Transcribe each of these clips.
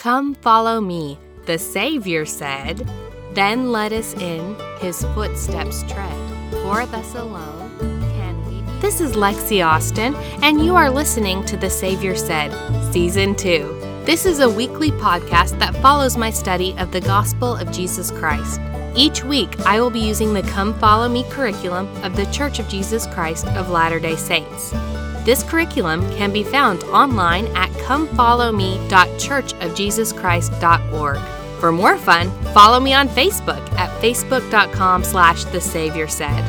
Come follow me, the Savior said. Then let us in his footsteps tread. For thus alone can we. This is Lexi Austin, and you are listening to The Savior Said, Season 2. This is a weekly podcast that follows my study of the gospel of Jesus Christ. Each week, I will be using the Come Follow Me curriculum of the Church of Jesus Christ of Latter day Saints. This curriculum can be found online at comefollowme.churchofjesuschrist.org. For more fun, follow me on Facebook at facebook.com slash the Savior Said.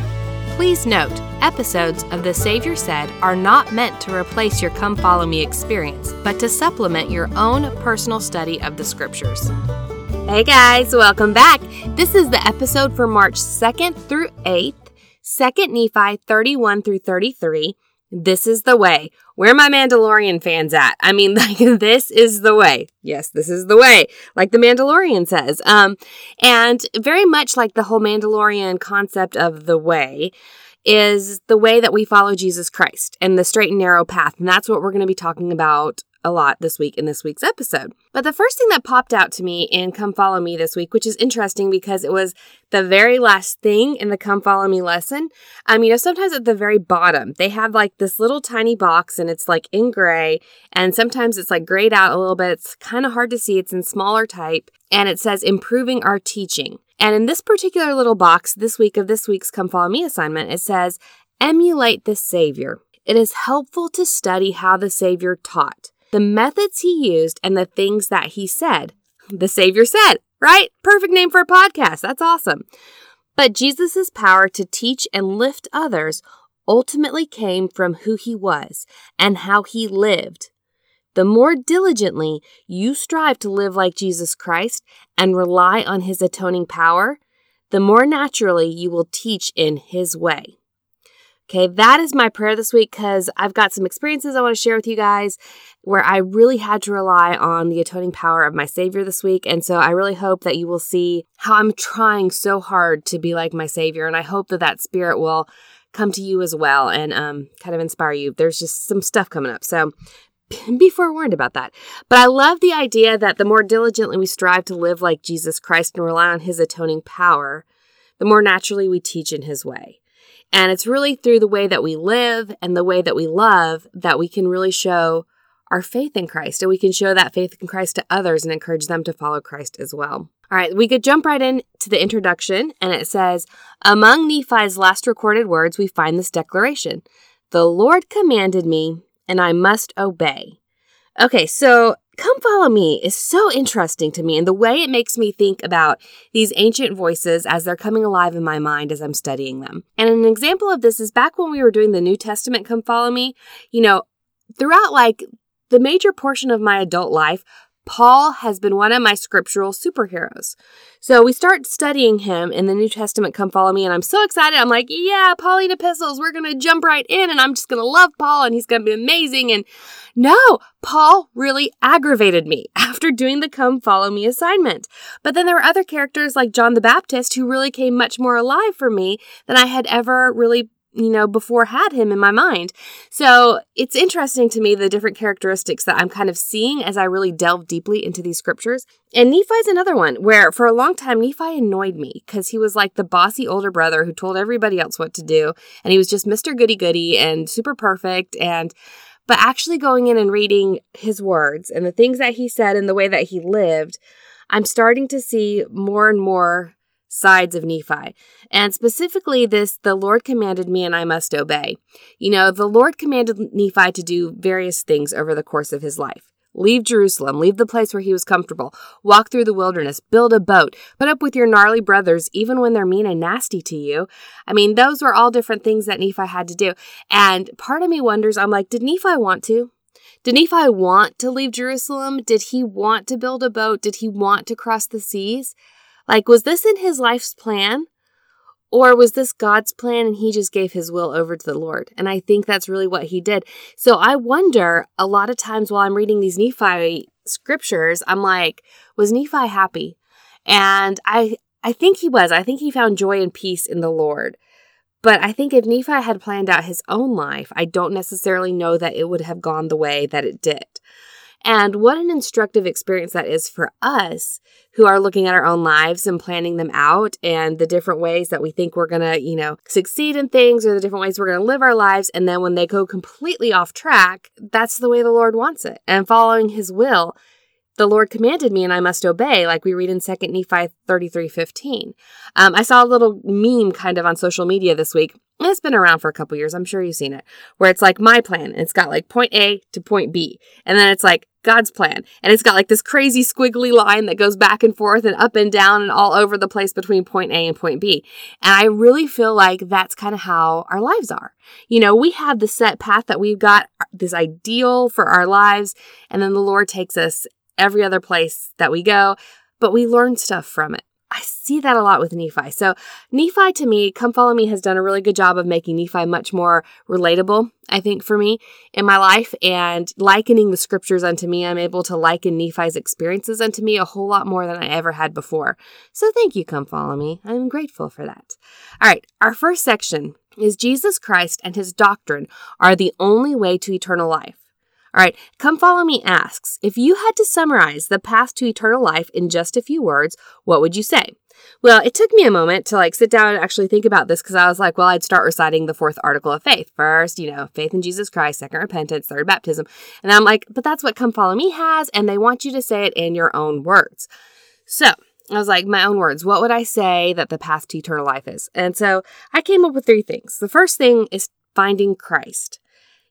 Please note, episodes of The Savior Said are not meant to replace your Come Follow Me experience, but to supplement your own personal study of the scriptures. Hey guys, welcome back. This is the episode for March 2nd through 8th, 2nd Nephi 31 through 33. This is the way. Where my Mandalorian fans at? I mean, like, this is the way. Yes, this is the way, like the Mandalorian says. Um, and very much like the whole Mandalorian concept of the way is the way that we follow Jesus Christ and the straight and narrow path. And that's what we're going to be talking about a lot this week in this week's episode. But the first thing that popped out to me in Come Follow Me this week, which is interesting because it was the very last thing in the Come Follow Me lesson. Um, you know, sometimes at the very bottom, they have like this little tiny box and it's like in gray, and sometimes it's like grayed out a little bit. It's kind of hard to see, it's in smaller type, and it says improving our teaching. And in this particular little box, this week of this week's Come Follow Me assignment, it says, emulate the Savior. It is helpful to study how the Savior taught the methods he used, and the things that he said. The Savior said, right? Perfect name for a podcast. That's awesome. But Jesus' power to teach and lift others ultimately came from who he was and how he lived. The more diligently you strive to live like Jesus Christ and rely on his atoning power, the more naturally you will teach in his way. Okay, that is my prayer this week because I've got some experiences I want to share with you guys where I really had to rely on the atoning power of my Savior this week. And so I really hope that you will see how I'm trying so hard to be like my Savior. And I hope that that spirit will come to you as well and um, kind of inspire you. There's just some stuff coming up. So be forewarned about that. But I love the idea that the more diligently we strive to live like Jesus Christ and rely on his atoning power, the more naturally we teach in his way. And it's really through the way that we live and the way that we love that we can really show our faith in Christ and we can show that faith in Christ to others and encourage them to follow Christ as well. All right, we could jump right in to the introduction and it says, Among Nephi's last recorded words, we find this declaration The Lord commanded me, and I must obey. Okay, so Come Follow Me is so interesting to me, and the way it makes me think about these ancient voices as they're coming alive in my mind as I'm studying them. And an example of this is back when we were doing the New Testament Come Follow Me, you know, throughout like the major portion of my adult life, Paul has been one of my scriptural superheroes. So we start studying him in the New Testament, Come Follow Me, and I'm so excited. I'm like, yeah, Pauline epistles, we're going to jump right in, and I'm just going to love Paul, and he's going to be amazing. And no, Paul really aggravated me after doing the Come Follow Me assignment. But then there were other characters like John the Baptist who really came much more alive for me than I had ever really you know, before had him in my mind. So it's interesting to me the different characteristics that I'm kind of seeing as I really delve deeply into these scriptures. And Nephi's another one where for a long time Nephi annoyed me because he was like the bossy older brother who told everybody else what to do. And he was just Mr. Goody Goody and super perfect. And but actually going in and reading his words and the things that he said and the way that he lived, I'm starting to see more and more sides of Nephi. And specifically, this the Lord commanded me and I must obey. You know, the Lord commanded Nephi to do various things over the course of his life. Leave Jerusalem, leave the place where he was comfortable, walk through the wilderness, build a boat, put up with your gnarly brothers even when they're mean and nasty to you. I mean, those were all different things that Nephi had to do. And part of me wonders, I'm like, did Nephi want to? Did Nephi want to leave Jerusalem? Did he want to build a boat? Did he want to cross the seas? Like, was this in his life's plan? Or was this God's plan and he just gave his will over to the Lord? And I think that's really what he did. So I wonder a lot of times while I'm reading these Nephi scriptures, I'm like, was Nephi happy? And I I think he was. I think he found joy and peace in the Lord. But I think if Nephi had planned out his own life, I don't necessarily know that it would have gone the way that it did. And what an instructive experience that is for us who are looking at our own lives and planning them out and the different ways that we think we're going to, you know, succeed in things or the different ways we're going to live our lives. And then when they go completely off track, that's the way the Lord wants it. And following his will, the Lord commanded me and I must obey, like we read in 2 Nephi 33 15. Um, I saw a little meme kind of on social media this week it's been around for a couple years. I'm sure you've seen it, where it's like my plan. It's got like point A to point B. And then it's like God's plan. And it's got like this crazy squiggly line that goes back and forth and up and down and all over the place between point A and point B. And I really feel like that's kind of how our lives are. You know, we have the set path that we've got, uh, this ideal for our lives. And then the Lord takes us every other place that we go, but we learn stuff from it. I see that a lot with Nephi. So, Nephi to me, Come Follow Me has done a really good job of making Nephi much more relatable, I think, for me in my life. And likening the scriptures unto me, I'm able to liken Nephi's experiences unto me a whole lot more than I ever had before. So, thank you, Come Follow Me. I'm grateful for that. All right, our first section is Jesus Christ and his doctrine are the only way to eternal life. All right, Come Follow Me asks If you had to summarize the path to eternal life in just a few words, what would you say? Well, it took me a moment to like sit down and actually think about this because I was like, well, I'd start reciting the fourth article of faith. First, you know, faith in Jesus Christ, second repentance, third baptism. And I'm like, but that's what Come Follow Me has, and they want you to say it in your own words. So I was like, my own words, what would I say that the path to eternal life is? And so I came up with three things. The first thing is finding Christ.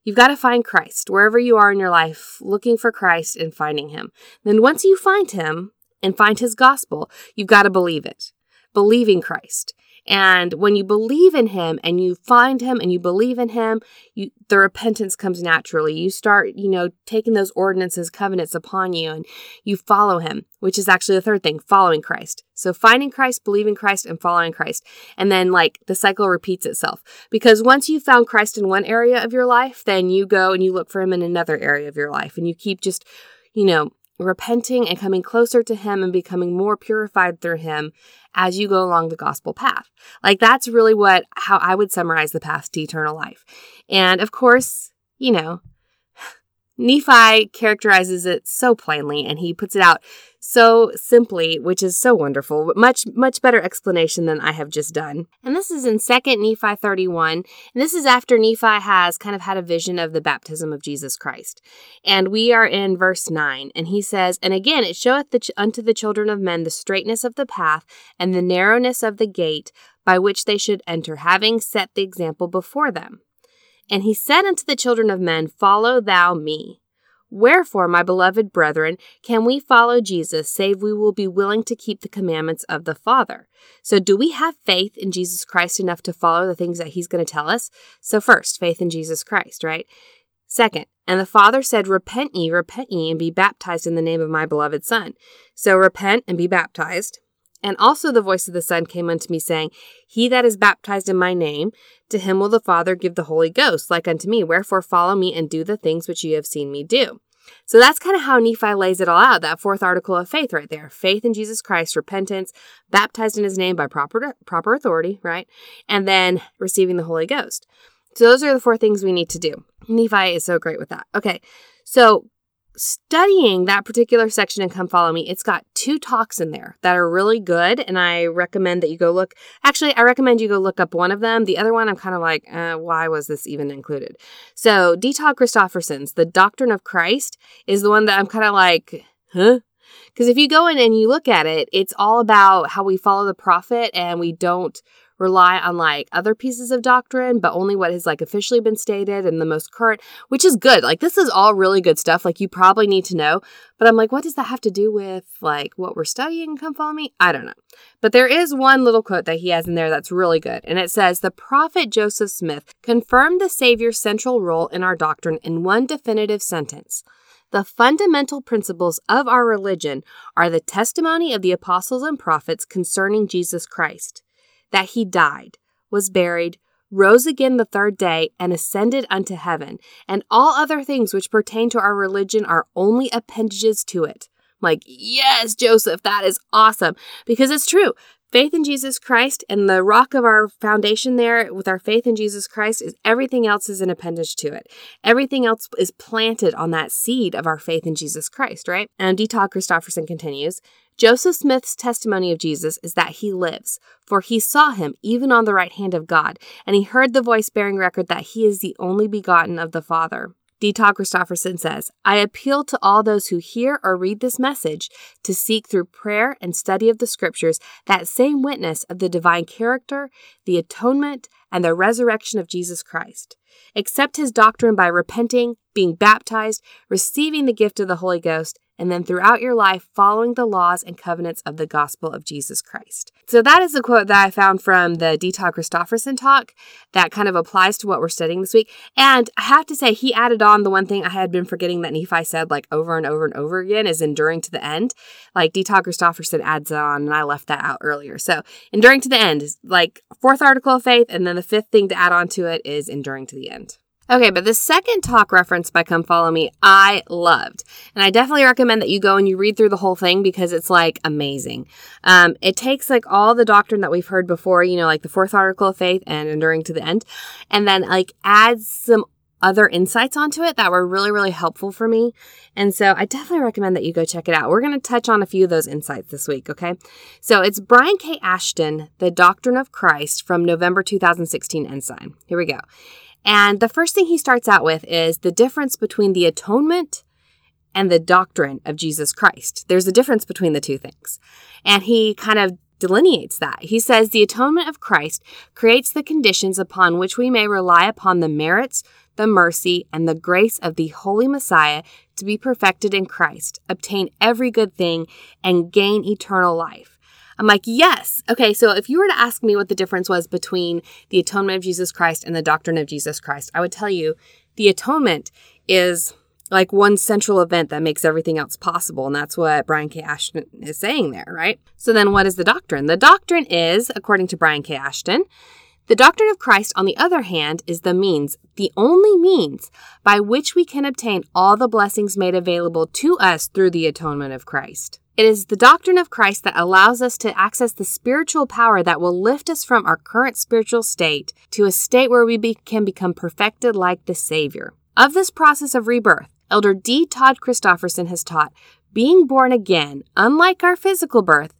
You've got to find Christ wherever you are in your life, looking for Christ and finding Him. Then, once you find Him and find His gospel, you've got to believe it. Believing Christ. And when you believe in him and you find him and you believe in him, you, the repentance comes naturally. You start, you know, taking those ordinances, covenants upon you, and you follow him, which is actually the third thing, following Christ. So finding Christ, believing Christ, and following Christ. And then, like, the cycle repeats itself. Because once you've found Christ in one area of your life, then you go and you look for him in another area of your life. And you keep just, you know, repenting and coming closer to Him and becoming more purified through Him as you go along the gospel path. Like that's really what, how I would summarize the path to eternal life. And of course, you know, Nephi characterizes it so plainly and he puts it out so simply, which is so wonderful. Much, much better explanation than I have just done. And this is in 2nd Nephi 31. And this is after Nephi has kind of had a vision of the baptism of Jesus Christ. And we are in verse 9. And he says, And again, it showeth the ch- unto the children of men the straightness of the path and the narrowness of the gate by which they should enter, having set the example before them. And he said unto the children of men, Follow thou me. Wherefore, my beloved brethren, can we follow Jesus save we will be willing to keep the commandments of the Father? So, do we have faith in Jesus Christ enough to follow the things that he's going to tell us? So, first, faith in Jesus Christ, right? Second, and the Father said, Repent ye, repent ye, and be baptized in the name of my beloved Son. So, repent and be baptized. And also the voice of the Son came unto me, saying, He that is baptized in my name, to him will the Father give the Holy Ghost, like unto me. Wherefore follow me and do the things which ye have seen me do. So that's kind of how Nephi lays it all out, that fourth article of faith right there. Faith in Jesus Christ, repentance, baptized in his name by proper proper authority, right? And then receiving the Holy Ghost. So those are the four things we need to do. Nephi is so great with that. Okay. So studying that particular section and come follow me it's got two talks in there that are really good and i recommend that you go look actually i recommend you go look up one of them. The other one i'm kind of like uh, why was this even included? So d todd christofferson's the doctrine of christ is the one that i'm kind of like huh? Because if you go in and you look at it it's all about how we follow the prophet and we don't rely on like other pieces of doctrine, but only what has like officially been stated and the most current, which is good. Like this is all really good stuff. Like you probably need to know. But I'm like, what does that have to do with like what we're studying? Come follow me. I don't know. But there is one little quote that he has in there that's really good. And it says, The prophet Joseph Smith confirmed the Savior's central role in our doctrine in one definitive sentence. The fundamental principles of our religion are the testimony of the apostles and prophets concerning Jesus Christ that he died, was buried, rose again the third day, and ascended unto heaven, and all other things which pertain to our religion are only appendages to it. Like, yes, Joseph, that is awesome. Because it's true. faith in Jesus Christ and the rock of our foundation there with our faith in Jesus Christ is everything else is an appendage to it. Everything else is planted on that seed of our faith in Jesus Christ, right? And D. Todd Christofferson continues Joseph Smith's testimony of Jesus is that he lives, for he saw him even on the right hand of God, and he heard the voice bearing record that he is the only begotten of the Father. D. Todd Christofferson says, I appeal to all those who hear or read this message to seek through prayer and study of the scriptures that same witness of the divine character, the atonement, and the resurrection of Jesus Christ. Accept his doctrine by repenting, being baptized, receiving the gift of the Holy Ghost, and then throughout your life following the laws and covenants of the gospel of Jesus Christ. So that is a quote that I found from the D. Christofferson talk that kind of applies to what we're studying this week. And I have to say, he added on the one thing I had been forgetting that Nephi said like over and over and over again is enduring to the end. Like D. Christofferson adds on, and I left that out earlier. So enduring to the end is like fourth article of faith, and then the fifth thing to add on to it is enduring to the end. Okay, but the second talk reference by Come Follow Me, I loved. And I definitely recommend that you go and you read through the whole thing because it's like amazing. Um, it takes like all the doctrine that we've heard before, you know, like the fourth article of faith and enduring to the end, and then like adds some other insights onto it that were really, really helpful for me. And so I definitely recommend that you go check it out. We're going to touch on a few of those insights this week, okay? So it's Brian K. Ashton, The Doctrine of Christ from November 2016 Ensign. Here we go. And the first thing he starts out with is the difference between the atonement and the doctrine of Jesus Christ. There's a difference between the two things. And he kind of delineates that. He says the atonement of Christ creates the conditions upon which we may rely upon the merits, the mercy, and the grace of the Holy Messiah to be perfected in Christ, obtain every good thing, and gain eternal life. I'm like, yes. Okay, so if you were to ask me what the difference was between the atonement of Jesus Christ and the doctrine of Jesus Christ, I would tell you the atonement is like one central event that makes everything else possible. And that's what Brian K. Ashton is saying there, right? So then what is the doctrine? The doctrine is, according to Brian K. Ashton, the doctrine of Christ, on the other hand, is the means, the only means by which we can obtain all the blessings made available to us through the atonement of Christ. It is the doctrine of Christ that allows us to access the spiritual power that will lift us from our current spiritual state to a state where we be- can become perfected like the Savior. Of this process of rebirth, Elder D. Todd Christofferson has taught being born again, unlike our physical birth,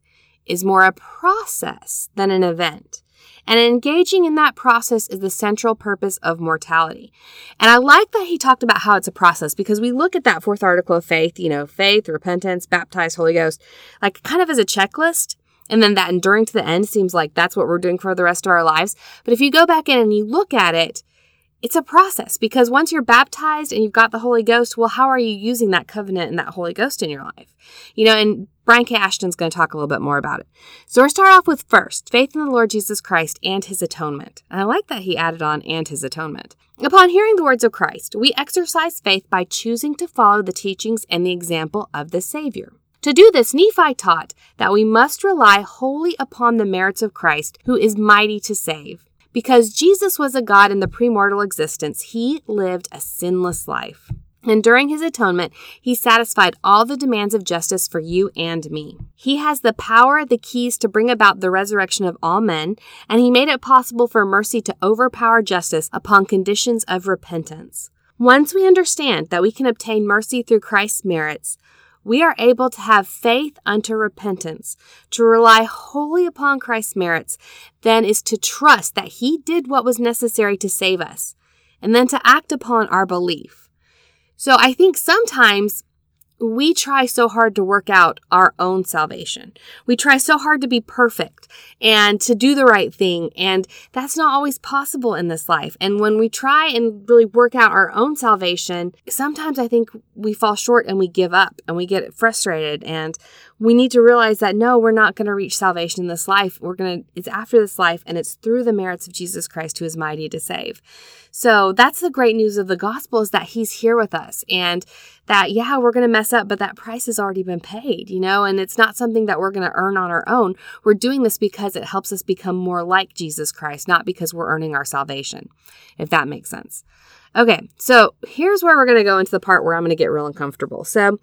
is more a process than an event. And engaging in that process is the central purpose of mortality. And I like that he talked about how it's a process because we look at that fourth article of faith, you know, faith, repentance, baptized, Holy Ghost, like kind of as a checklist. And then that enduring to the end seems like that's what we're doing for the rest of our lives. But if you go back in and you look at it, it's a process because once you're baptized and you've got the Holy Ghost, well, how are you using that covenant and that Holy Ghost in your life? You know, and Brian K. Ashton's going to talk a little bit more about it. So we're start off with first, faith in the Lord Jesus Christ and his atonement. And I like that he added on and his atonement. Upon hearing the words of Christ, we exercise faith by choosing to follow the teachings and the example of the Savior. To do this, Nephi taught that we must rely wholly upon the merits of Christ, who is mighty to save. Because Jesus was a God in the premortal existence, he lived a sinless life. And during his atonement, he satisfied all the demands of justice for you and me. He has the power, the keys to bring about the resurrection of all men, and he made it possible for mercy to overpower justice upon conditions of repentance. Once we understand that we can obtain mercy through Christ's merits, we are able to have faith unto repentance, to rely wholly upon Christ's merits, then is to trust that He did what was necessary to save us, and then to act upon our belief. So I think sometimes we try so hard to work out our own salvation. We try so hard to be perfect and to do the right thing. And that's not always possible in this life. And when we try and really work out our own salvation, sometimes I think we fall short and we give up and we get frustrated. And we need to realize that no, we're not going to reach salvation in this life. We're going to, it's after this life and it's through the merits of Jesus Christ who is mighty to save. So that's the great news of the gospel is that he's here with us and that, yeah, we're going to mess up, but that price has already been paid, you know, and it's not something that we're going to earn on our own. We're doing this because it helps us become more like Jesus Christ, not because we're earning our salvation, if that makes sense. Okay, so here's where we're going to go into the part where I'm going to get real uncomfortable. So,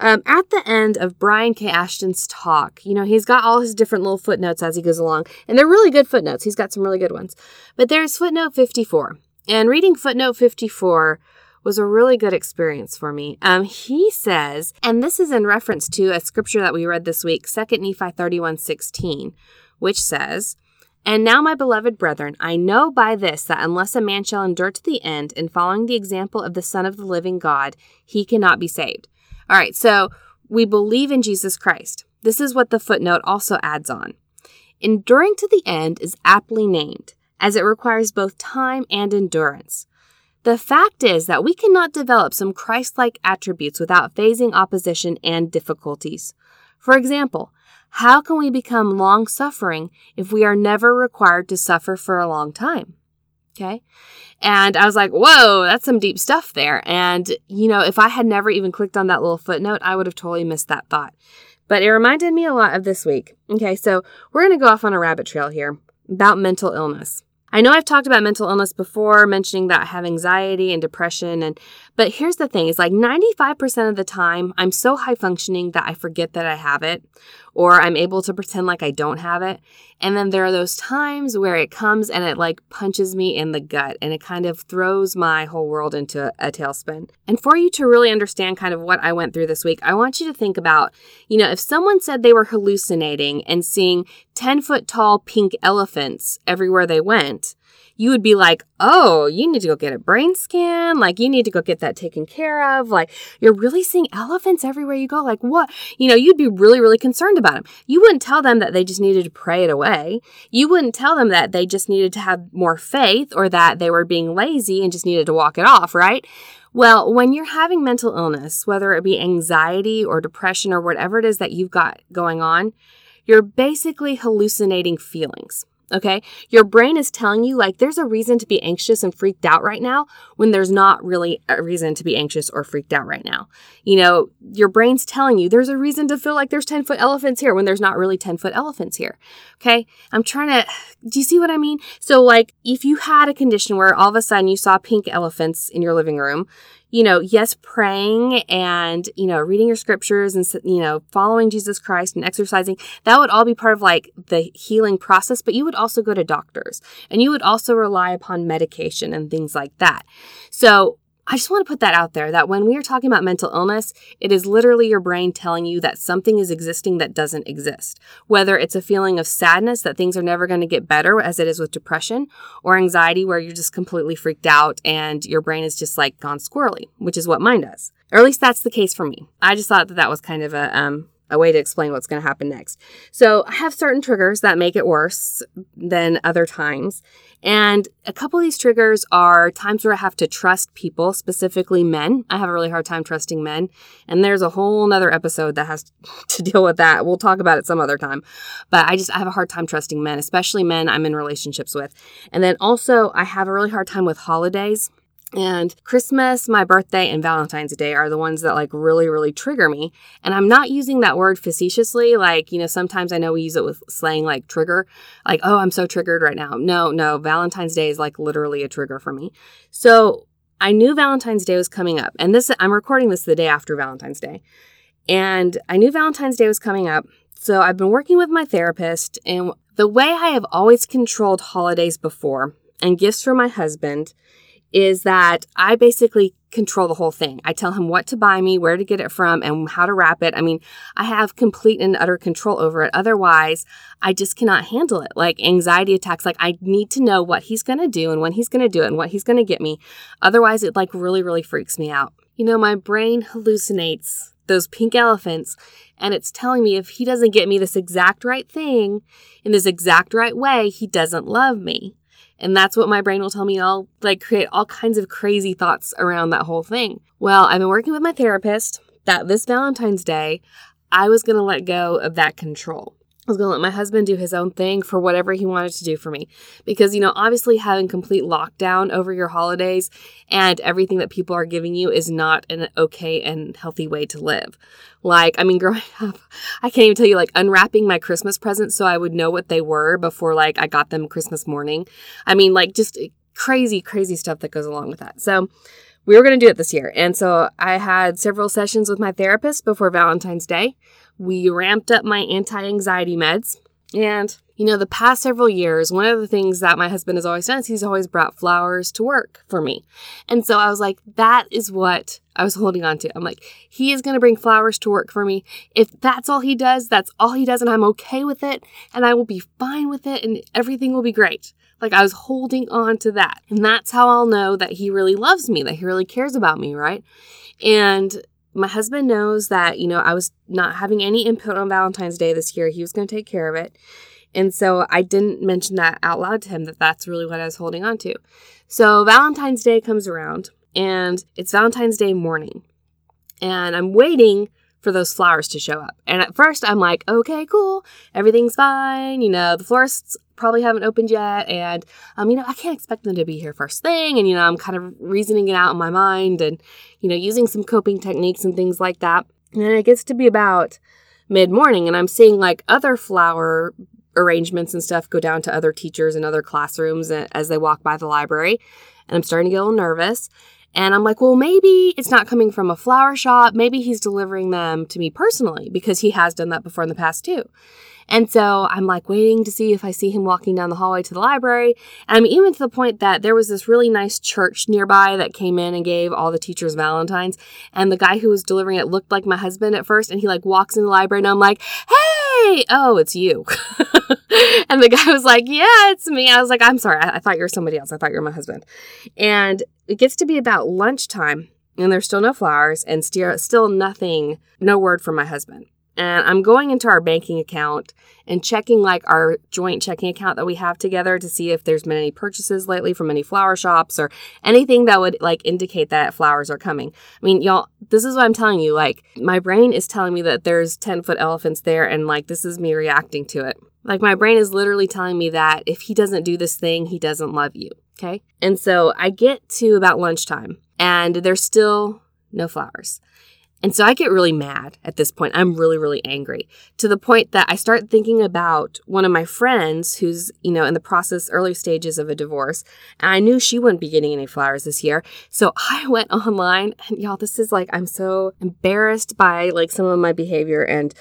um, at the end of Brian K. Ashton's talk, you know, he's got all his different little footnotes as he goes along, and they're really good footnotes. He's got some really good ones. But there's footnote 54. And reading footnote 54 was a really good experience for me. Um, he says, and this is in reference to a scripture that we read this week, 2 Nephi 31 16, which says, and now, my beloved brethren, I know by this that unless a man shall endure to the end in following the example of the Son of the living God, he cannot be saved. All right, so we believe in Jesus Christ. This is what the footnote also adds on. Enduring to the end is aptly named, as it requires both time and endurance. The fact is that we cannot develop some Christ like attributes without facing opposition and difficulties. For example, how can we become long suffering if we are never required to suffer for a long time? Okay. And I was like, whoa, that's some deep stuff there. And, you know, if I had never even clicked on that little footnote, I would have totally missed that thought. But it reminded me a lot of this week. Okay. So we're going to go off on a rabbit trail here about mental illness. I know I've talked about mental illness before, mentioning that I have anxiety and depression and but here's the thing, it's like 95% of the time I'm so high functioning that I forget that I have it or I'm able to pretend like I don't have it. And then there are those times where it comes and it like punches me in the gut and it kind of throws my whole world into a, a tailspin. And for you to really understand kind of what I went through this week, I want you to think about, you know, if someone said they were hallucinating and seeing 10 foot tall pink elephants everywhere they went, you would be like, oh, you need to go get a brain scan. Like, you need to go get that taken care of. Like, you're really seeing elephants everywhere you go. Like, what? You know, you'd be really, really concerned about them. You wouldn't tell them that they just needed to pray it away. You wouldn't tell them that they just needed to have more faith or that they were being lazy and just needed to walk it off, right? Well, when you're having mental illness, whether it be anxiety or depression or whatever it is that you've got going on, you're basically hallucinating feelings. Okay. Your brain is telling you like there's a reason to be anxious and freaked out right now when there's not really a reason to be anxious or freaked out right now. You know, your brain's telling you there's a reason to feel like there's 10 foot elephants here when there's not really 10 foot elephants here. Okay. I'm trying to, do you see what I mean? So, like, if you had a condition where all of a sudden you saw pink elephants in your living room, you know, yes, praying and, you know, reading your scriptures and, you know, following Jesus Christ and exercising, that would all be part of like the healing process. But you would also go to doctors and you would also rely upon medication and things like that. So I just want to put that out there that when we are talking about mental illness, it is literally your brain telling you that something is existing that doesn't exist. Whether it's a feeling of sadness that things are never going to get better, as it is with depression, or anxiety where you're just completely freaked out and your brain is just like gone squirrely, which is what mine does. Or at least that's the case for me. I just thought that that was kind of a um, a way to explain what's going to happen next. So I have certain triggers that make it worse than other times. And a couple of these triggers are times where I have to trust people, specifically men. I have a really hard time trusting men. And there's a whole nother episode that has to deal with that. We'll talk about it some other time. But I just I have a hard time trusting men, especially men I'm in relationships with. And then also I have a really hard time with holidays. And Christmas, my birthday, and Valentine's Day are the ones that like really, really trigger me. And I'm not using that word facetiously. Like, you know, sometimes I know we use it with slang like trigger, like, oh, I'm so triggered right now. No, no, Valentine's Day is like literally a trigger for me. So I knew Valentine's Day was coming up. And this, I'm recording this the day after Valentine's Day. And I knew Valentine's Day was coming up. So I've been working with my therapist. And the way I have always controlled holidays before and gifts for my husband is that I basically control the whole thing. I tell him what to buy me, where to get it from, and how to wrap it. I mean, I have complete and utter control over it. Otherwise, I just cannot handle it. Like anxiety attacks, like I need to know what he's going to do and when he's going to do it and what he's going to get me. Otherwise, it like really, really freaks me out. You know, my brain hallucinates those pink elephants and it's telling me if he doesn't get me this exact right thing in this exact right way, he doesn't love me. And that's what my brain will tell me. I'll like create all kinds of crazy thoughts around that whole thing. Well, I've been working with my therapist that this Valentine's Day, I was going to let go of that control. Was going to let my husband do his own thing for whatever he wanted to do for me. Because, you know, obviously having complete lockdown over your holidays and everything that people are giving you is not an okay and healthy way to live. Like, I mean, growing up, I can't even tell you, like, unwrapping my Christmas presents so I would know what they were before, like, I got them Christmas morning. I mean, like, just crazy, crazy stuff that goes along with that. So we were going to do it this year. And so I had several sessions with my therapist before Valentine's Day. We ramped up my anti anxiety meds. And, you know, the past several years, one of the things that my husband has always done is he's always brought flowers to work for me. And so I was like, that is what I was holding on to. I'm like, he is going to bring flowers to work for me. If that's all he does, that's all he does. And I'm okay with it. And I will be fine with it. And everything will be great. Like I was holding on to that. And that's how I'll know that he really loves me, that he really cares about me, right? And my husband knows that, you know, I was not having any input on Valentine's Day this year. He was going to take care of it. And so I didn't mention that out loud to him that that's really what I was holding on to. So Valentine's Day comes around and it's Valentine's Day morning. And I'm waiting for those flowers to show up. And at first I'm like, okay, cool. Everything's fine. You know, the florists probably haven't opened yet. And, um, you know, I can't expect them to be here first thing. And, you know, I'm kind of reasoning it out in my mind and, you know, using some coping techniques and things like that. And then it gets to be about mid morning and I'm seeing like other flower arrangements and stuff go down to other teachers and other classrooms as they walk by the library. And I'm starting to get a little nervous. And I'm like, well, maybe it's not coming from a flower shop. Maybe he's delivering them to me personally because he has done that before in the past too. And so I'm like waiting to see if I see him walking down the hallway to the library. And I'm even to the point that there was this really nice church nearby that came in and gave all the teachers Valentines. And the guy who was delivering it looked like my husband at first. And he like walks in the library and I'm like, hey, oh, it's you. and the guy was like, yeah, it's me. I was like, I'm sorry. I-, I thought you were somebody else. I thought you were my husband. And it gets to be about lunchtime and there's still no flowers and still nothing, no word from my husband and I'm going into our banking account and checking like our joint checking account that we have together to see if there's been any purchases lately from any flower shops or anything that would like indicate that flowers are coming. I mean, y'all, this is what I'm telling you. Like, my brain is telling me that there's 10 foot elephants there, and like, this is me reacting to it. Like, my brain is literally telling me that if he doesn't do this thing, he doesn't love you. Okay. And so I get to about lunchtime, and there's still no flowers. And so I get really mad at this point. I'm really, really angry to the point that I start thinking about one of my friends who's, you know, in the process, early stages of a divorce. And I knew she wouldn't be getting any flowers this year. So I went online and y'all, this is like, I'm so embarrassed by like some of my behavior. And,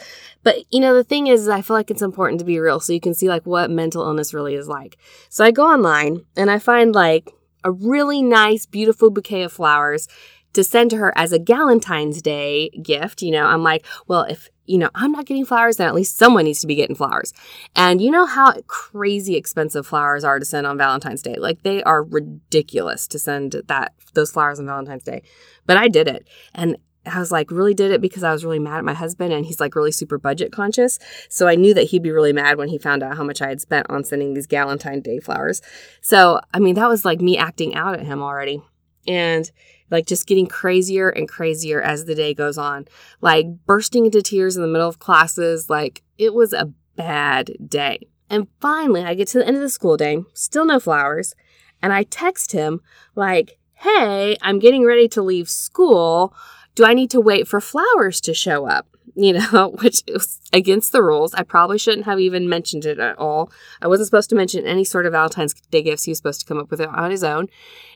but you know, the thing is, I feel like it's important to be real so you can see like what mental illness really is like. So I go online and I find like a really nice, beautiful bouquet of flowers to send to her as a Galentine's Day gift. You know, I'm like, well, if you know, I'm not getting flowers, then at least someone needs to be getting flowers. And you know how crazy expensive flowers are to send on Valentine's Day. Like they are ridiculous to send that those flowers on Valentine's Day. But I did it. And I was like, really did it because I was really mad at my husband and he's like really super budget conscious. So I knew that he'd be really mad when he found out how much I had spent on sending these Galentine Day flowers. So, I mean, that was like me acting out at him already. And like just getting crazier and crazier as the day goes on, like bursting into tears in the middle of classes. Like it was a bad day. And finally, I get to the end of the school day, still no flowers, and I text him, like, hey, I'm getting ready to leave school. Do I need to wait for flowers to show up? You know, which is against the rules. I probably shouldn't have even mentioned it at all. I wasn't supposed to mention any sort of Valentine's Day gifts. He was supposed to come up with it on his own.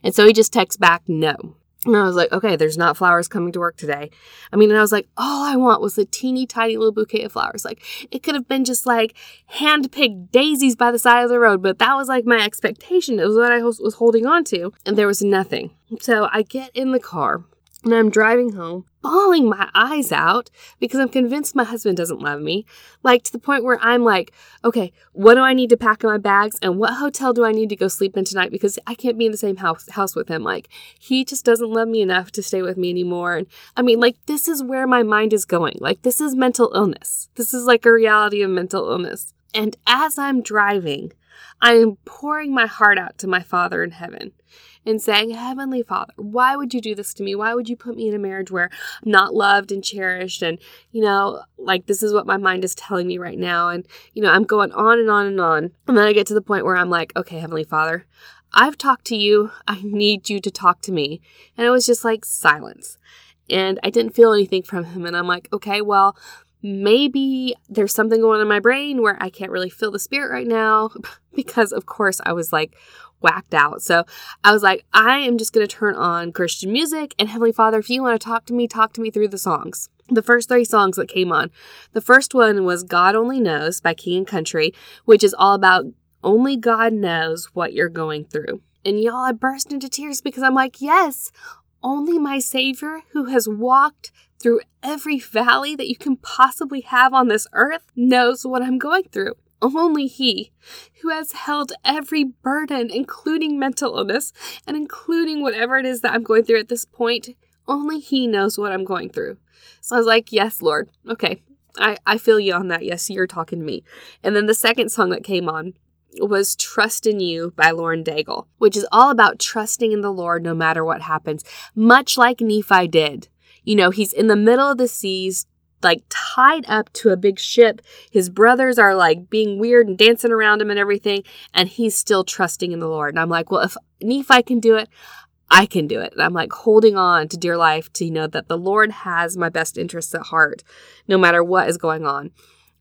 And so he just texts back, no. And I was like, okay, there's not flowers coming to work today. I mean, and I was like, all I want was a teeny tiny little bouquet of flowers. Like, it could have been just like hand picked daisies by the side of the road, but that was like my expectation. It was what I was holding on to. And there was nothing. So I get in the car and I'm driving home, bawling my eyes out because I'm convinced my husband doesn't love me. Like to the point where I'm like, okay, what do I need to pack in my bags and what hotel do I need to go sleep in tonight because I can't be in the same house house with him. Like he just doesn't love me enough to stay with me anymore. And I mean, like this is where my mind is going. Like this is mental illness. This is like a reality of mental illness. And as I'm driving, I am pouring my heart out to my Father in heaven and saying, Heavenly Father, why would you do this to me? Why would you put me in a marriage where I'm not loved and cherished? And, you know, like this is what my mind is telling me right now. And, you know, I'm going on and on and on. And then I get to the point where I'm like, okay, Heavenly Father, I've talked to you. I need you to talk to me. And it was just like silence. And I didn't feel anything from him. And I'm like, okay, well, maybe there's something going on in my brain where I can't really feel the spirit right now because, of course, I was like whacked out. So I was like, I am just going to turn on Christian music. And Heavenly Father, if you want to talk to me, talk to me through the songs. The first three songs that came on. The first one was God Only Knows by King and Country, which is all about only God knows what you're going through. And y'all, I burst into tears because I'm like, yes, only my Savior who has walked through every valley that you can possibly have on this earth knows what I'm going through. Only He, who has held every burden, including mental illness and including whatever it is that I'm going through at this point, only He knows what I'm going through. So I was like, Yes, Lord. Okay. I, I feel you on that. Yes, you're talking to me. And then the second song that came on was Trust in You by Lauren Daigle, which is all about trusting in the Lord no matter what happens, much like Nephi did. You know, he's in the middle of the seas, like tied up to a big ship. His brothers are like being weird and dancing around him and everything, and he's still trusting in the Lord. And I'm like, well, if Nephi can do it, I can do it. And I'm like holding on to dear life to you know that the Lord has my best interests at heart, no matter what is going on.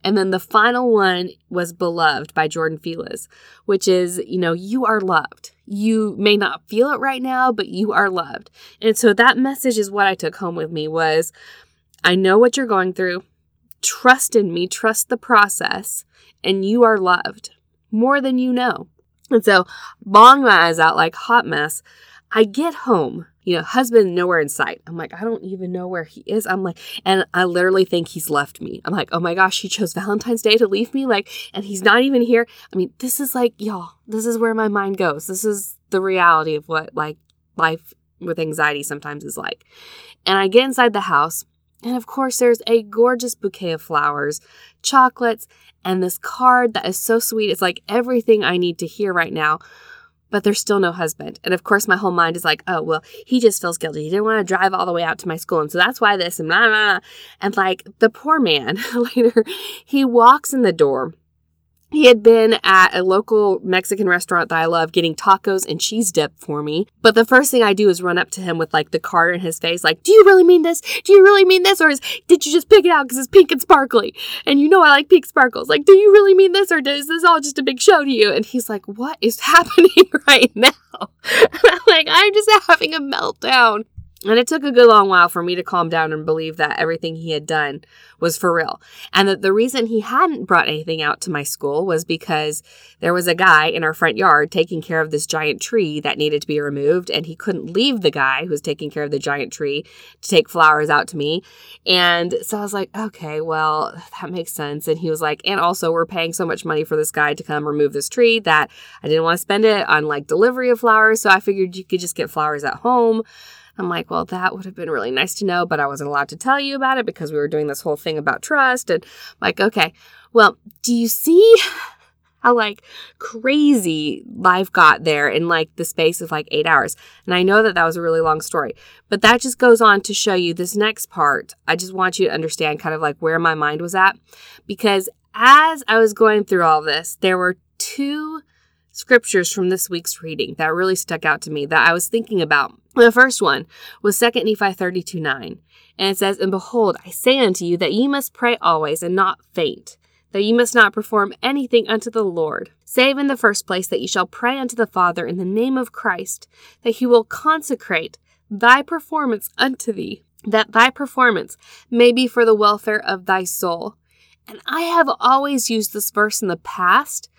And then the final one was Beloved by Jordan Feliz, which is, you know, you are loved. You may not feel it right now, but you are loved. And so that message is what I took home with me was I know what you're going through. Trust in me, trust the process, and you are loved more than you know. And so, bawling my eyes out like hot mess, I get home you know, husband nowhere in sight. I'm like, I don't even know where he is. I'm like, and I literally think he's left me. I'm like, oh my gosh, he chose Valentine's Day to leave me. Like, and he's not even here. I mean, this is like, y'all, this is where my mind goes. This is the reality of what like life with anxiety sometimes is like. And I get inside the house, and of course, there's a gorgeous bouquet of flowers, chocolates, and this card that is so sweet. It's like everything I need to hear right now but there's still no husband. And of course, my whole mind is like, oh, well, he just feels guilty. He didn't want to drive all the way out to my school. And so that's why this and blah, blah, blah. And like the poor man later, he walks in the door he had been at a local Mexican restaurant that I love getting tacos and cheese dip for me. But the first thing I do is run up to him with like the card in his face, like, Do you really mean this? Do you really mean this? Or is, did you just pick it out because it's pink and sparkly? And you know I like pink sparkles. Like, do you really mean this? Or is this all just a big show to you? And he's like, What is happening right now? Like, I'm just having a meltdown. And it took a good long while for me to calm down and believe that everything he had done was for real. And that the reason he hadn't brought anything out to my school was because there was a guy in our front yard taking care of this giant tree that needed to be removed. And he couldn't leave the guy who was taking care of the giant tree to take flowers out to me. And so I was like, okay, well, that makes sense. And he was like, and also we're paying so much money for this guy to come remove this tree that I didn't want to spend it on like delivery of flowers. So I figured you could just get flowers at home. I'm like, well, that would have been really nice to know, but I wasn't allowed to tell you about it because we were doing this whole thing about trust. And I'm like, okay, well, do you see how like crazy life got there in like the space of like eight hours? And I know that that was a really long story, but that just goes on to show you this next part. I just want you to understand kind of like where my mind was at because as I was going through all this, there were two scriptures from this week's reading that really stuck out to me that I was thinking about. The first one was 2 Nephi 32 9. And it says, And behold, I say unto you that ye must pray always and not faint, that ye must not perform anything unto the Lord, save in the first place that ye shall pray unto the Father in the name of Christ, that he will consecrate thy performance unto thee, that thy performance may be for the welfare of thy soul. And I have always used this verse in the past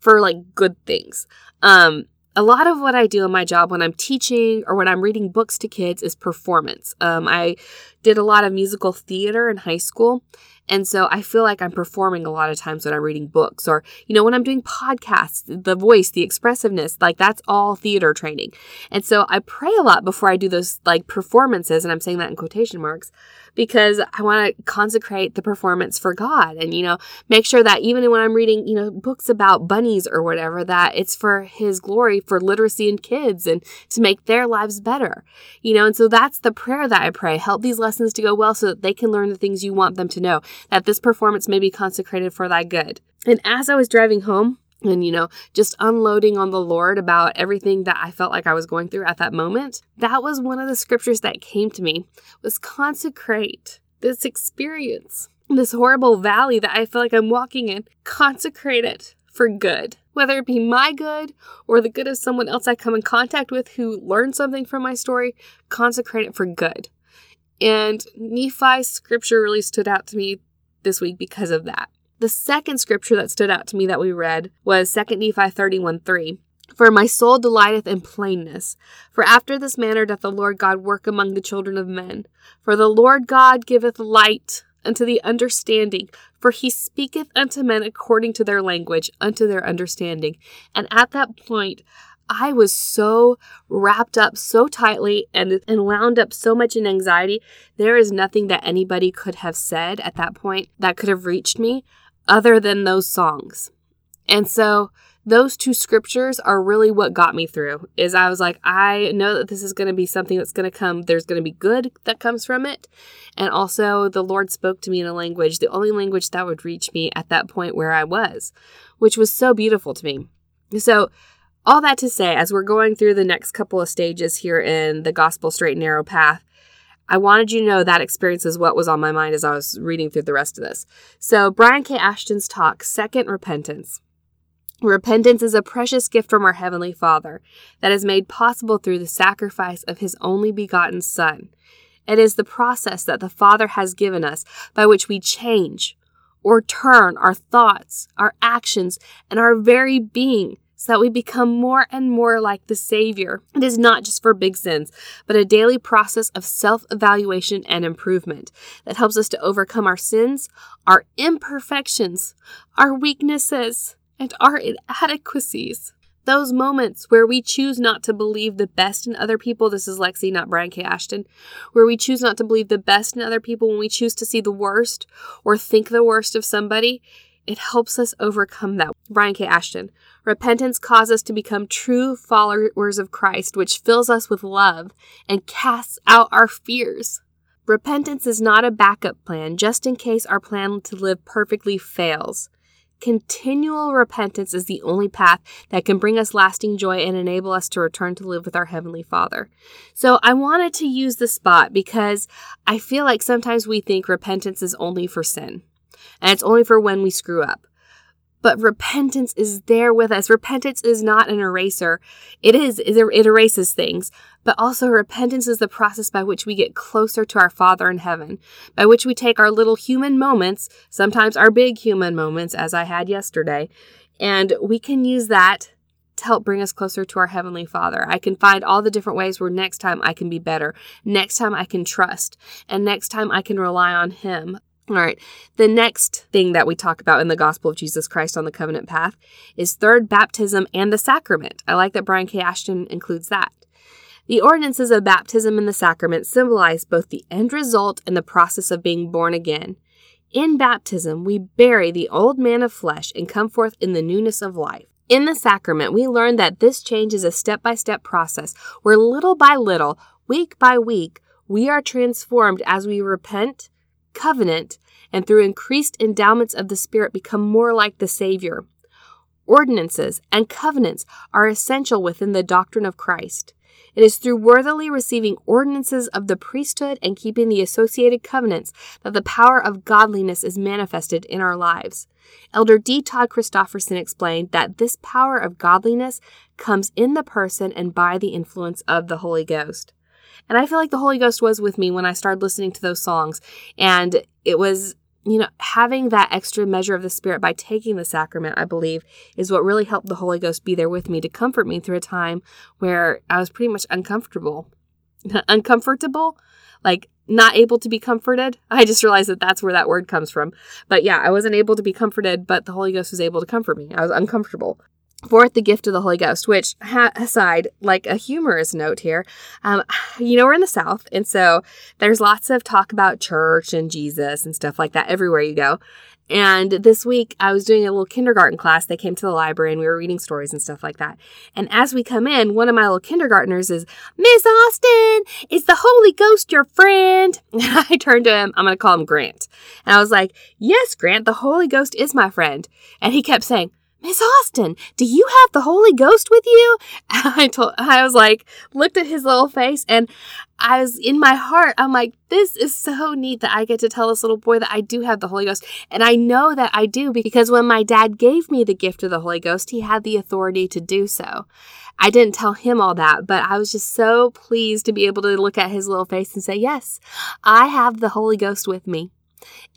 for like good things. Um, a lot of what I do in my job when I'm teaching or when I'm reading books to kids is performance. Um, I did a lot of musical theater in high school. And so I feel like I'm performing a lot of times when I'm reading books or, you know, when I'm doing podcasts, the voice, the expressiveness, like that's all theater training. And so I pray a lot before I do those like performances. And I'm saying that in quotation marks because I want to consecrate the performance for God and, you know, make sure that even when I'm reading, you know, books about bunnies or whatever, that it's for His glory, for literacy in kids and to make their lives better, you know, and so that's the prayer that I pray. Help these lessons to go well so that they can learn the things you want them to know, that this performance may be consecrated for thy good. And as I was driving home, and you know just unloading on the lord about everything that i felt like i was going through at that moment that was one of the scriptures that came to me was consecrate this experience this horrible valley that I feel like I'm walking in, consecrate it for good. Whether it be my good or the good of someone else I come in contact with who learned something from my story, consecrate it for good. And Nephi's scripture really stood out to me this week because of that. The second scripture that stood out to me that we read was 2 Nephi 31 3. For my soul delighteth in plainness. For after this manner doth the Lord God work among the children of men. For the Lord God giveth light unto the understanding, for he speaketh unto men according to their language, unto their understanding. And at that point, I was so wrapped up so tightly and, and wound up so much in anxiety. There is nothing that anybody could have said at that point that could have reached me other than those songs. And so those two scriptures are really what got me through is i was like i know that this is going to be something that's going to come there's going to be good that comes from it and also the lord spoke to me in a language the only language that would reach me at that point where i was which was so beautiful to me so all that to say as we're going through the next couple of stages here in the gospel straight and narrow path I wanted you to know that experience is what was on my mind as I was reading through the rest of this. So, Brian K. Ashton's talk, Second Repentance. Repentance is a precious gift from our Heavenly Father that is made possible through the sacrifice of His only begotten Son. It is the process that the Father has given us by which we change or turn our thoughts, our actions, and our very being so that we become more and more like the Savior. It is not just for big sins, but a daily process of self evaluation and improvement that helps us to overcome our sins, our imperfections, our weaknesses and our inadequacies. Those moments where we choose not to believe the best in other people. This is Lexi, not Brian K. Ashton. Where we choose not to believe the best in other people when we choose to see the worst or think the worst of somebody. It helps us overcome that. Brian K. Ashton. Repentance causes us to become true followers of Christ, which fills us with love and casts out our fears. Repentance is not a backup plan just in case our plan to live perfectly fails. Continual repentance is the only path that can bring us lasting joy and enable us to return to live with our Heavenly Father. So, I wanted to use this spot because I feel like sometimes we think repentance is only for sin and it's only for when we screw up but repentance is there with us. Repentance is not an eraser. It is, it erases things, but also repentance is the process by which we get closer to our Father in heaven, by which we take our little human moments, sometimes our big human moments, as I had yesterday, and we can use that to help bring us closer to our Heavenly Father. I can find all the different ways where next time I can be better, next time I can trust, and next time I can rely on Him. All right. The next thing that we talk about in the gospel of Jesus Christ on the covenant path is third baptism and the sacrament. I like that Brian K. Ashton includes that. The ordinances of baptism and the sacrament symbolize both the end result and the process of being born again. In baptism, we bury the old man of flesh and come forth in the newness of life. In the sacrament, we learn that this change is a step by step process where little by little, week by week, we are transformed as we repent covenant, and through increased endowments of the Spirit become more like the Savior. Ordinances and covenants are essential within the doctrine of Christ. It is through worthily receiving ordinances of the priesthood and keeping the associated covenants that the power of godliness is manifested in our lives. Elder D. Todd Christofferson explained that this power of godliness comes in the person and by the influence of the Holy Ghost. And I feel like the Holy Ghost was with me when I started listening to those songs. And it was, you know, having that extra measure of the Spirit by taking the sacrament, I believe, is what really helped the Holy Ghost be there with me to comfort me through a time where I was pretty much uncomfortable. uncomfortable? Like, not able to be comforted. I just realized that that's where that word comes from. But yeah, I wasn't able to be comforted, but the Holy Ghost was able to comfort me. I was uncomfortable. Fourth, the gift of the Holy Ghost, which ha- aside, like a humorous note here, um, you know, we're in the South, and so there's lots of talk about church and Jesus and stuff like that everywhere you go. And this week, I was doing a little kindergarten class. They came to the library and we were reading stories and stuff like that. And as we come in, one of my little kindergartners is, Miss Austin, is the Holy Ghost your friend? And I turned to him, I'm going to call him Grant. And I was like, Yes, Grant, the Holy Ghost is my friend. And he kept saying, Miss Austin, do you have the Holy Ghost with you? I told, I was like, looked at his little face, and I was in my heart, I'm like, this is so neat that I get to tell this little boy that I do have the Holy Ghost. And I know that I do because when my dad gave me the gift of the Holy Ghost, he had the authority to do so. I didn't tell him all that, but I was just so pleased to be able to look at his little face and say, Yes, I have the Holy Ghost with me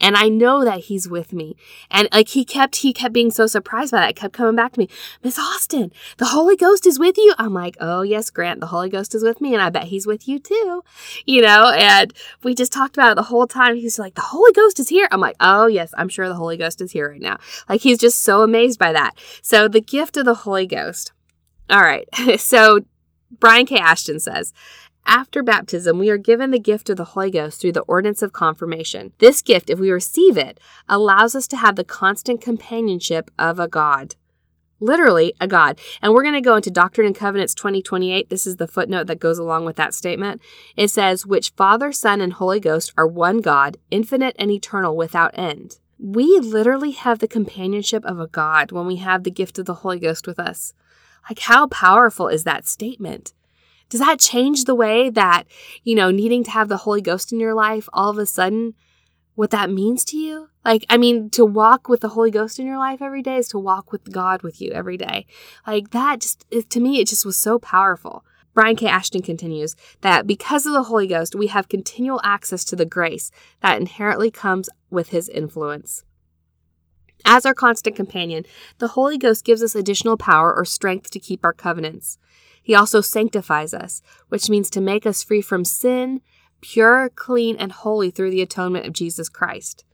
and I know that he's with me. And like he kept, he kept being so surprised by that. kept coming back to me, Miss Austin, the Holy Ghost is with you. I'm like, oh yes, Grant, the Holy Ghost is with me, and I bet he's with you too. You know, and we just talked about it the whole time. He's like, the Holy Ghost is here. I'm like, oh yes, I'm sure the Holy Ghost is here right now. Like he's just so amazed by that. So the gift of the Holy Ghost. All right. So Brian K. Ashton says, after baptism, we are given the gift of the Holy Ghost through the ordinance of confirmation. This gift, if we receive it, allows us to have the constant companionship of a God. Literally, a God. And we're going to go into Doctrine and Covenants 2028. This is the footnote that goes along with that statement. It says, which Father, Son, and Holy Ghost are one God, infinite and eternal without end. We literally have the companionship of a God when we have the gift of the Holy Ghost with us. Like, how powerful is that statement? Does that change the way that, you know, needing to have the Holy Ghost in your life all of a sudden, what that means to you? Like, I mean, to walk with the Holy Ghost in your life every day is to walk with God with you every day. Like, that just, to me, it just was so powerful. Brian K. Ashton continues that because of the Holy Ghost, we have continual access to the grace that inherently comes with his influence. As our constant companion, the Holy Ghost gives us additional power or strength to keep our covenants. He also sanctifies us, which means to make us free from sin, pure, clean, and holy through the atonement of Jesus Christ.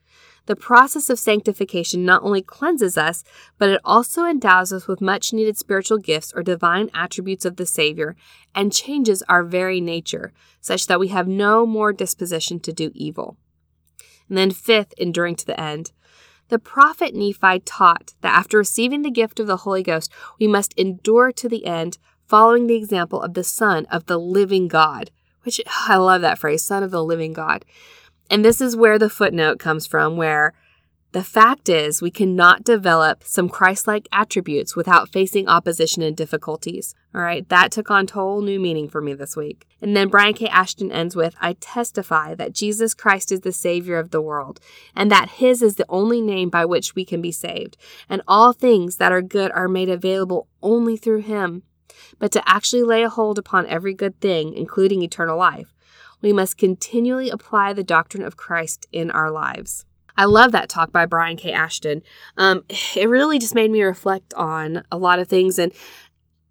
The process of sanctification not only cleanses us, but it also endows us with much needed spiritual gifts or divine attributes of the Savior and changes our very nature, such that we have no more disposition to do evil. And then, fifth, enduring to the end. The prophet Nephi taught that after receiving the gift of the Holy Ghost, we must endure to the end, following the example of the Son of the living God, which I love that phrase, Son of the living God. And this is where the footnote comes from, where the fact is we cannot develop some Christ like attributes without facing opposition and difficulties. All right, that took on total new meaning for me this week. And then Brian K. Ashton ends with I testify that Jesus Christ is the Savior of the world, and that His is the only name by which we can be saved. And all things that are good are made available only through Him. But to actually lay a hold upon every good thing, including eternal life, we must continually apply the doctrine of Christ in our lives. I love that talk by Brian K. Ashton. Um, it really just made me reflect on a lot of things and,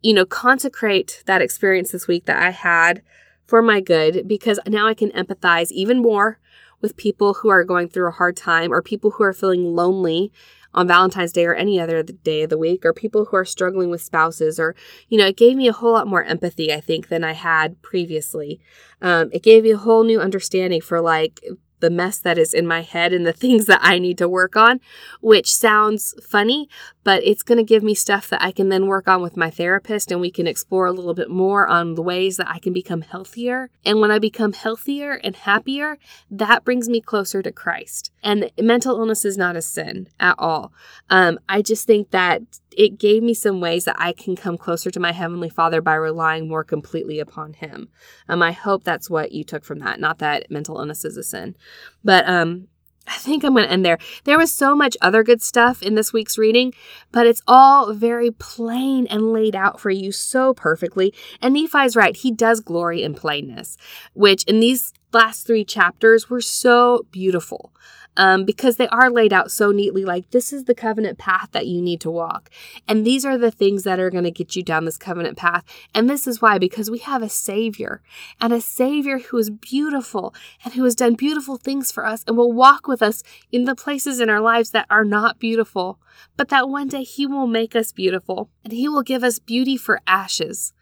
you know, consecrate that experience this week that I had for my good because now I can empathize even more with people who are going through a hard time or people who are feeling lonely on Valentine's Day or any other day of the week, or people who are struggling with spouses, or, you know, it gave me a whole lot more empathy, I think, than I had previously. Um, it gave me a whole new understanding for like the mess that is in my head and the things that I need to work on, which sounds funny, but it's going to give me stuff that I can then work on with my therapist and we can explore a little bit more on the ways that I can become healthier. And when I become healthier and happier, that brings me closer to Christ. And mental illness is not a sin at all. Um, I just think that it gave me some ways that I can come closer to my Heavenly Father by relying more completely upon Him. Um, I hope that's what you took from that. Not that mental illness is a sin, but um, I think I'm going to end there. There was so much other good stuff in this week's reading, but it's all very plain and laid out for you so perfectly. And Nephi's right. He does glory in plainness, which in these last three chapters were so beautiful um, because they are laid out so neatly like this is the covenant path that you need to walk. And these are the things that are going to get you down this covenant path. And this is why, because we have a Savior and a Savior who is beautiful and who has done beautiful things for us and will walk with us in the places in our lives that are not beautiful, but that one day He will make us beautiful and He will give us beauty for ashes.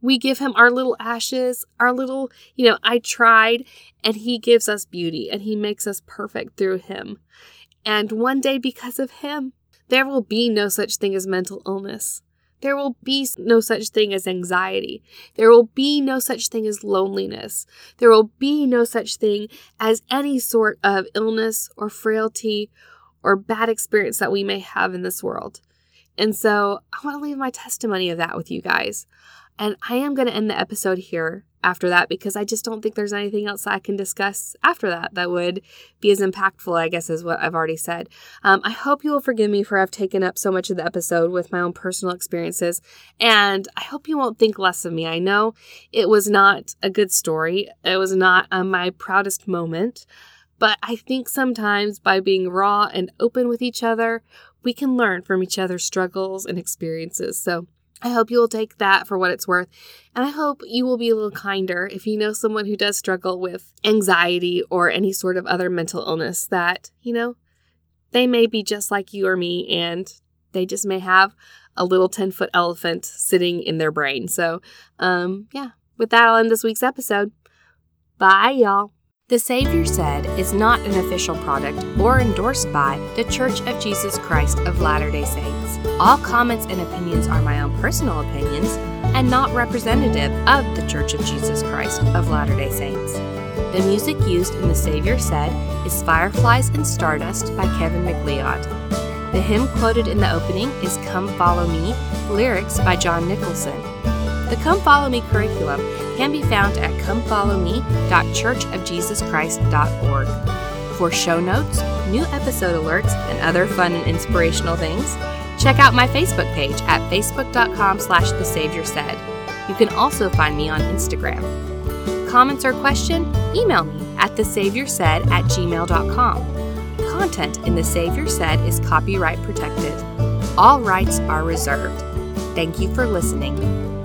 We give him our little ashes, our little, you know, I tried, and he gives us beauty and he makes us perfect through him. And one day, because of him, there will be no such thing as mental illness. There will be no such thing as anxiety. There will be no such thing as loneliness. There will be no such thing as any sort of illness or frailty or bad experience that we may have in this world. And so I want to leave my testimony of that with you guys. And I am going to end the episode here after that because I just don't think there's anything else I can discuss after that that would be as impactful, I guess, as what I've already said. Um, I hope you will forgive me for I've taken up so much of the episode with my own personal experiences, and I hope you won't think less of me. I know it was not a good story, it was not uh, my proudest moment. But I think sometimes by being raw and open with each other, we can learn from each other's struggles and experiences. So I hope you will take that for what it's worth. And I hope you will be a little kinder if you know someone who does struggle with anxiety or any sort of other mental illness that, you know, they may be just like you or me and they just may have a little 10 foot elephant sitting in their brain. So, um, yeah, with that, I'll end this week's episode. Bye, y'all. The Savior Said is not an official product or endorsed by The Church of Jesus Christ of Latter day Saints. All comments and opinions are my own personal opinions and not representative of The Church of Jesus Christ of Latter day Saints. The music used in The Savior Said is Fireflies and Stardust by Kevin MacLeod. The hymn quoted in the opening is Come Follow Me, lyrics by John Nicholson. The Come Follow Me curriculum can be found at comefollowme.churchofjesuschrist.org. For show notes, new episode alerts, and other fun and inspirational things, check out my Facebook page at facebook.com slash the. You can also find me on Instagram. Comments or question? Email me at thesaviorsaid at gmail.com. Content in The Savior Said is copyright protected. All rights are reserved. Thank you for listening.